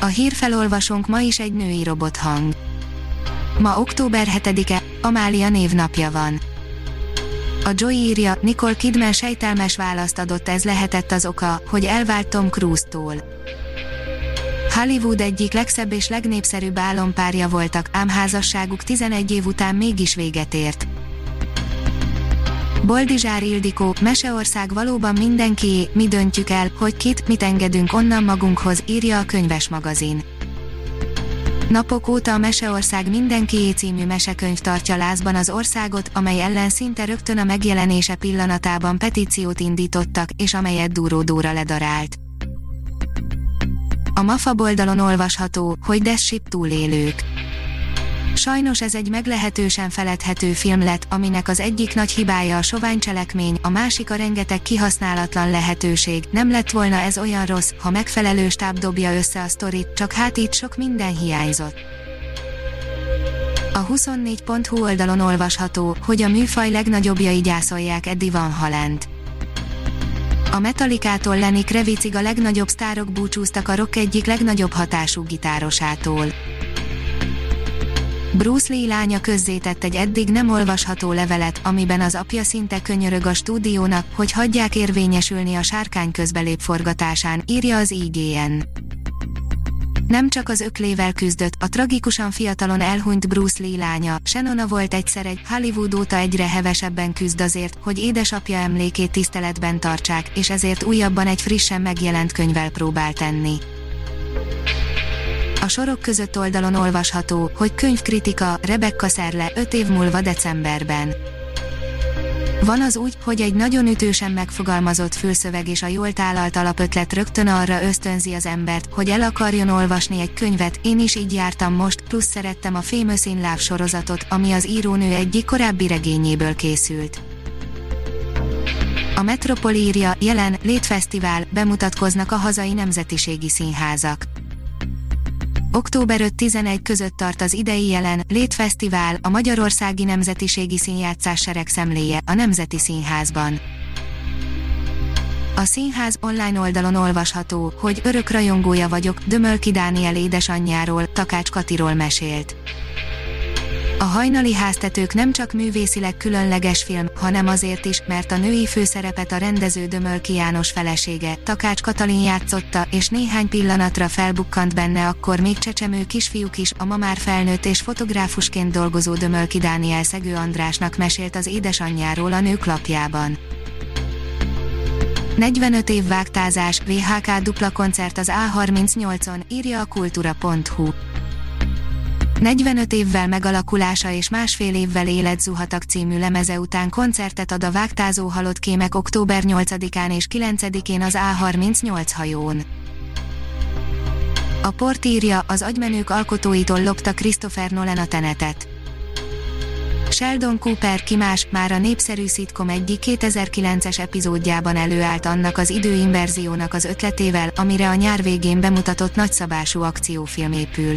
A hírfelolvasónk ma is egy női robothang. Ma október 7-e, Amália névnapja van. A Joy írja, Nicole Kidman sejtelmes választ adott ez lehetett az oka, hogy elvált Tom Cruise-tól. Hollywood egyik legszebb és legnépszerűbb álompárja voltak, ám házasságuk 11 év után mégis véget ért. Boldizsár Ildikó, Meseország valóban mindenkié, mi döntjük el, hogy kit, mit engedünk onnan magunkhoz, írja a könyves magazin. Napok óta a Meseország mindenkié című mesekönyv tartja lázban az országot, amely ellen szinte rögtön a megjelenése pillanatában petíciót indítottak, és amelyet Dúródóra ledarált. A MAFA boldalon olvasható, hogy Death túlélők. Sajnos ez egy meglehetősen feledhető film lett, aminek az egyik nagy hibája a sovány cselekmény, a másik a rengeteg kihasználatlan lehetőség. Nem lett volna ez olyan rossz, ha megfelelő stáb dobja össze a sztorit, csak hát itt sok minden hiányzott. A 24.hu oldalon olvasható, hogy a műfaj legnagyobbjai gyászolják Eddie Van Halent. A Metallicától Lenny Kravicig a legnagyobb sztárok búcsúztak a rock egyik legnagyobb hatású gitárosától. Bruce Lee lánya közzétett egy eddig nem olvasható levelet, amiben az apja szinte könyörög a stúdiónak, hogy hagyják érvényesülni a sárkány közbelép forgatásán, írja az IGN. Nem csak az öklével küzdött, a tragikusan fiatalon elhunyt Bruce Lee lánya, Shanona volt egyszer egy, Hollywood óta egyre hevesebben küzd azért, hogy édesapja emlékét tiszteletben tartsák, és ezért újabban egy frissen megjelent könyvvel próbál tenni. A sorok között oldalon olvasható, hogy könyvkritika, Rebecca Szerle 5 év múlva decemberben. Van az úgy, hogy egy nagyon ütősen megfogalmazott fülszöveg és a jól tálalt alapötlet rögtön arra ösztönzi az embert, hogy el akarjon olvasni egy könyvet, én is így jártam most, plusz szerettem a Famous in Love sorozatot, ami az írónő egyik korábbi regényéből készült. A Metropol jelen, Létfesztivál, bemutatkoznak a hazai nemzetiségi színházak. Október 5-11 között tart az idei jelen Létfesztivál, a Magyarországi Nemzetiségi Színjátszás sereg szemléje, a Nemzeti Színházban. A színház online oldalon olvasható, hogy örök rajongója vagyok, Dömölki Dániel édesanyjáról, Takács Katiról mesélt. A hajnali háztetők nem csak művészileg különleges film, hanem azért is, mert a női főszerepet a rendező Dömölki János felesége, Takács Katalin játszotta, és néhány pillanatra felbukkant benne akkor még csecsemő kisfiúk is, a ma már felnőtt és fotográfusként dolgozó Dömölki Dániel Szegő Andrásnak mesélt az édesanyjáról a nők lapjában. 45 év vágtázás, VHK dupla koncert az A38-on, írja a kultúra.hu. 45 évvel megalakulása és másfél évvel életzuhatak című lemeze után koncertet ad a vágtázó halott kémek október 8-án és 9-én az A38 hajón. A port írja, az agymenők alkotóitól lopta Christopher Nolan a tenetet. Sheldon Cooper ki más, már a népszerű szitkom egyik 2009-es epizódjában előállt annak az időinverziónak az ötletével, amire a nyár végén bemutatott nagyszabású akciófilm épül.